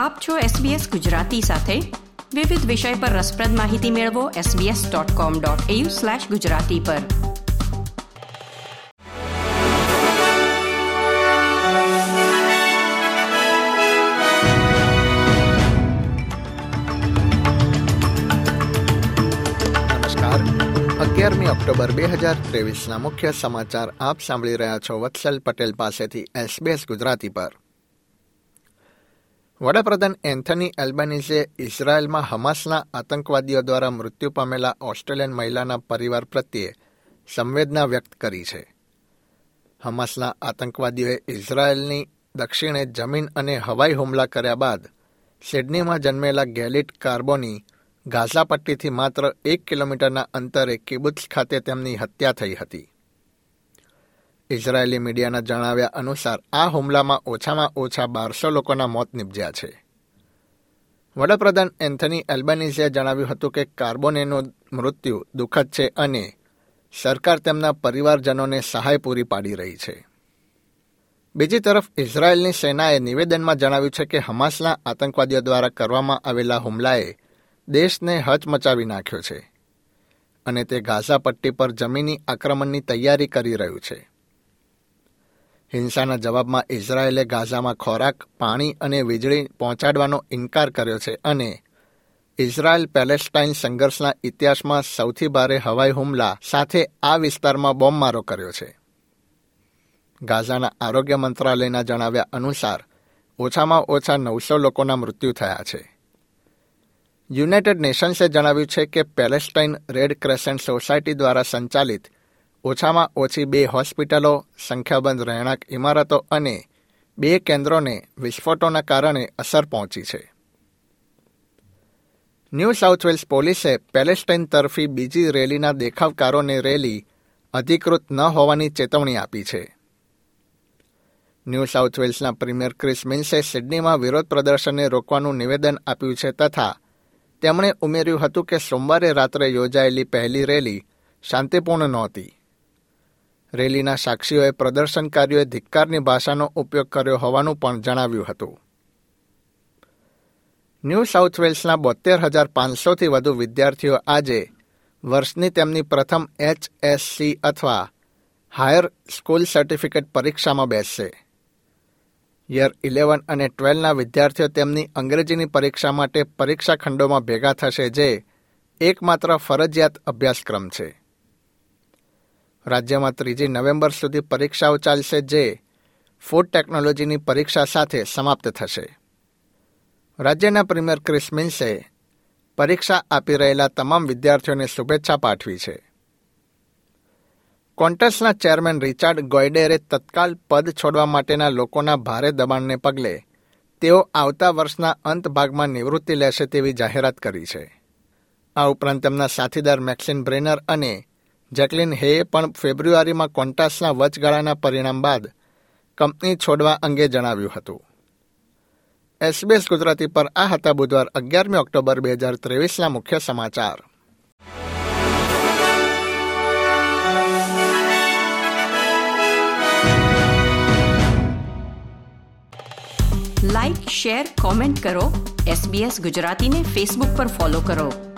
આપ છો SBS ગુજરાતી સાથે. વિવિધ વિષય પર રસપ્રદ માહિતી મેળવો sbs.com.au/gujarati પર. નમસ્કાર. અગિયારમી ઓક્ટોબર બે હજાર ત્રેવીસના મુખ્ય સમાચાર આપ સાંભળી રહ્યા છો વત્સલ પટેલ પાસેથી એસબીએસ ગુજરાતી પર. વડાપ્રધાન એન્થની એલ્બાનીઝે ઇઝરાયેલમાં હમાસના આતંકવાદીઓ દ્વારા મૃત્યુ પામેલા ઓસ્ટ્રેલિયન મહિલાના પરિવાર પ્રત્યે સંવેદના વ્યક્ત કરી છે. હમાસના આતંકવાદીઓએ ઇઝરાયેલની દક્ષિણે જમીન અને હવાઈ હુમલા કર્યા બાદ સિડનીમાં જન્મેલા ગેલિટ કાર્બોની ગાઝા પટ્ટીથી માત્ર એક કિલોમીટરના અંતરે કિબુત્સ ખાતે તેમની હત્યા થઈ હતી. ઇઝરાયેલી મીડિયાના જણાવ્યા અનુસાર, આ હુમલામાં ઓછામાં ઓછા બારસો લોકોના મોત નિપજ્યા છે. વડાપ્રધાન એન્થની એલ્બાનીઝે જણાવ્યું હતું કે કાર્બોનેનું મૃત્યુ દુઃખદ છે અને સરકાર તેમના પરિવારજનોને સહાય પૂરી પાડી રહી છે. બીજી તરફ, ઇઝરાયેલની સેનાએ નિવેદનમાં જણાવ્યું છે કે હમાસના આતંકવાદીઓ દ્વારા કરવામાં આવેલા હુમલાએ દેશને હચમચાવી નાખ્યો છે અને તે ગાઝા પટ્ટી પર જમીની આક્રમણની તૈયારી કરી રહ્યું છે. હિંસાના જવાબમાં ઇઝરાયેલે ગાઝામાં ખોરાક, પાણી અને વીજળી પહોંચાડવાનો ઇનકાર કર્યો છે અને ઇઝરાયેલ પેલેસ્ટાઇન સંઘર્ષના ઇતિહાસમાં સૌથી ભારે હવાઈ હુમલા સાથે આ વિસ્તારમાં બોમ્બમારો કર્યો છે. ગાઝાના આરોગ્ય મંત્રાલયના જણાવ્યા અનુસાર, ઓછામાં ઓછા નવસો લોકોના મૃત્યુ થયા છે. યુનાઇટેડ નેશન્સે જણાવ્યું છે કે પેલેસ્ટાઇન રેડ ક્રેસન્ટ સોસાયટી દ્વારા સંચાલિત ઓછામાં ઓછી બે હોસ્પિટલો, સંખ્યાબંધ રહેણાંક ઇમારતો અને બે કેન્દ્રોને વિસ્ફોટોના કારણે અસર પહોંચી છે. ન્યૂ સાઉથ વેલ્સ પોલીસે પેલેસ્ટાઇન તરફી બીજી રેલીના દેખાવકારોને રેલી અધિકૃત ન હોવાની ચેતવણી આપી છે. ન્યૂ સાઉથ વેલ્સના પ્રીમિયર ક્રિસ મિન્સે સિડનીમાં વિરોધ પ્રદર્શનને રોકવાનું નિવેદન આપ્યું છે તથા તેમણે ઉમેર્યું હતું કે સોમવારે રાત્રે યોજાયેલી પહેલી રેલી શાંતિપૂર્ણ નહોતી. રેલીના સાક્ષીઓએ પ્રદર્શનકારીઓએ ધિક્કારની ભાષાનો ઉપયોગ કર્યો હોવાનું પણ જણાવ્યું હતું. ન્યૂ સાઉથ વેલ્સના બોતેર હજાર પાંચસોથી વધુ વિદ્યાર્થીઓ આજે વર્ષની તેમની પ્રથમ એચએસસી અથવા હાયર સ્કૂલ સર્ટિફિકેટ પરીક્ષામાં બેસશે. યર ઇલેવન અને ટ્વેલ્વના વિદ્યાર્થીઓ તેમની અંગ્રેજીની પરીક્ષા માટે પરીક્ષા ખંડોમાં ભેગા થશે, જે એકમાત્ર ફરજિયાત અભ્યાસક્રમ છે. રાજ્યમાં ત્રીજી નવેમ્બર સુધી પરીક્ષાઓ ચાલશે જે ફૂડ ટેકનોલોજીની પરીક્ષા સાથે સમાપ્ત થશે. રાજ્યના પ્રીમિયર ક્રિસમિન્સે પરીક્ષા આપી રહેલા તમામ વિદ્યાર્થીઓને શુભેચ્છા પાઠવી છે. કોન્ટસના ચેરમેન રિચાર્ડ ગોયડેરે તત્કાલ પદ છોડવા માટેના લોકોના ભારે દબાણને પગલે તેઓ આવતા વર્ષના અંત ભાગમાં નિવૃત્તિ લેશે તેવી જાહેરાત કરી છે. આ ઉપરાંત તેમના સાથીદાર મેક્સિન બ્રેનર અને જેકલિન હેએ પણ ફેબ્રુઆરીમાં કોન્ટાસના વચગાળાના પરિણામ બાદ કંપની છોડવા અંગે જણાવ્યું હતું. એસબીએસ ગુજરાતી પર આ હતા બુધવાર અગિયારમી ઓક્ટોબર બે હજાર ત્રેવીસના મુખ્ય સમાચાર. લાઇક શેર કોમેન્ટ કરો. એસબીએસ ગુજરાતીને ફેસબુક પર ફોલો કરો.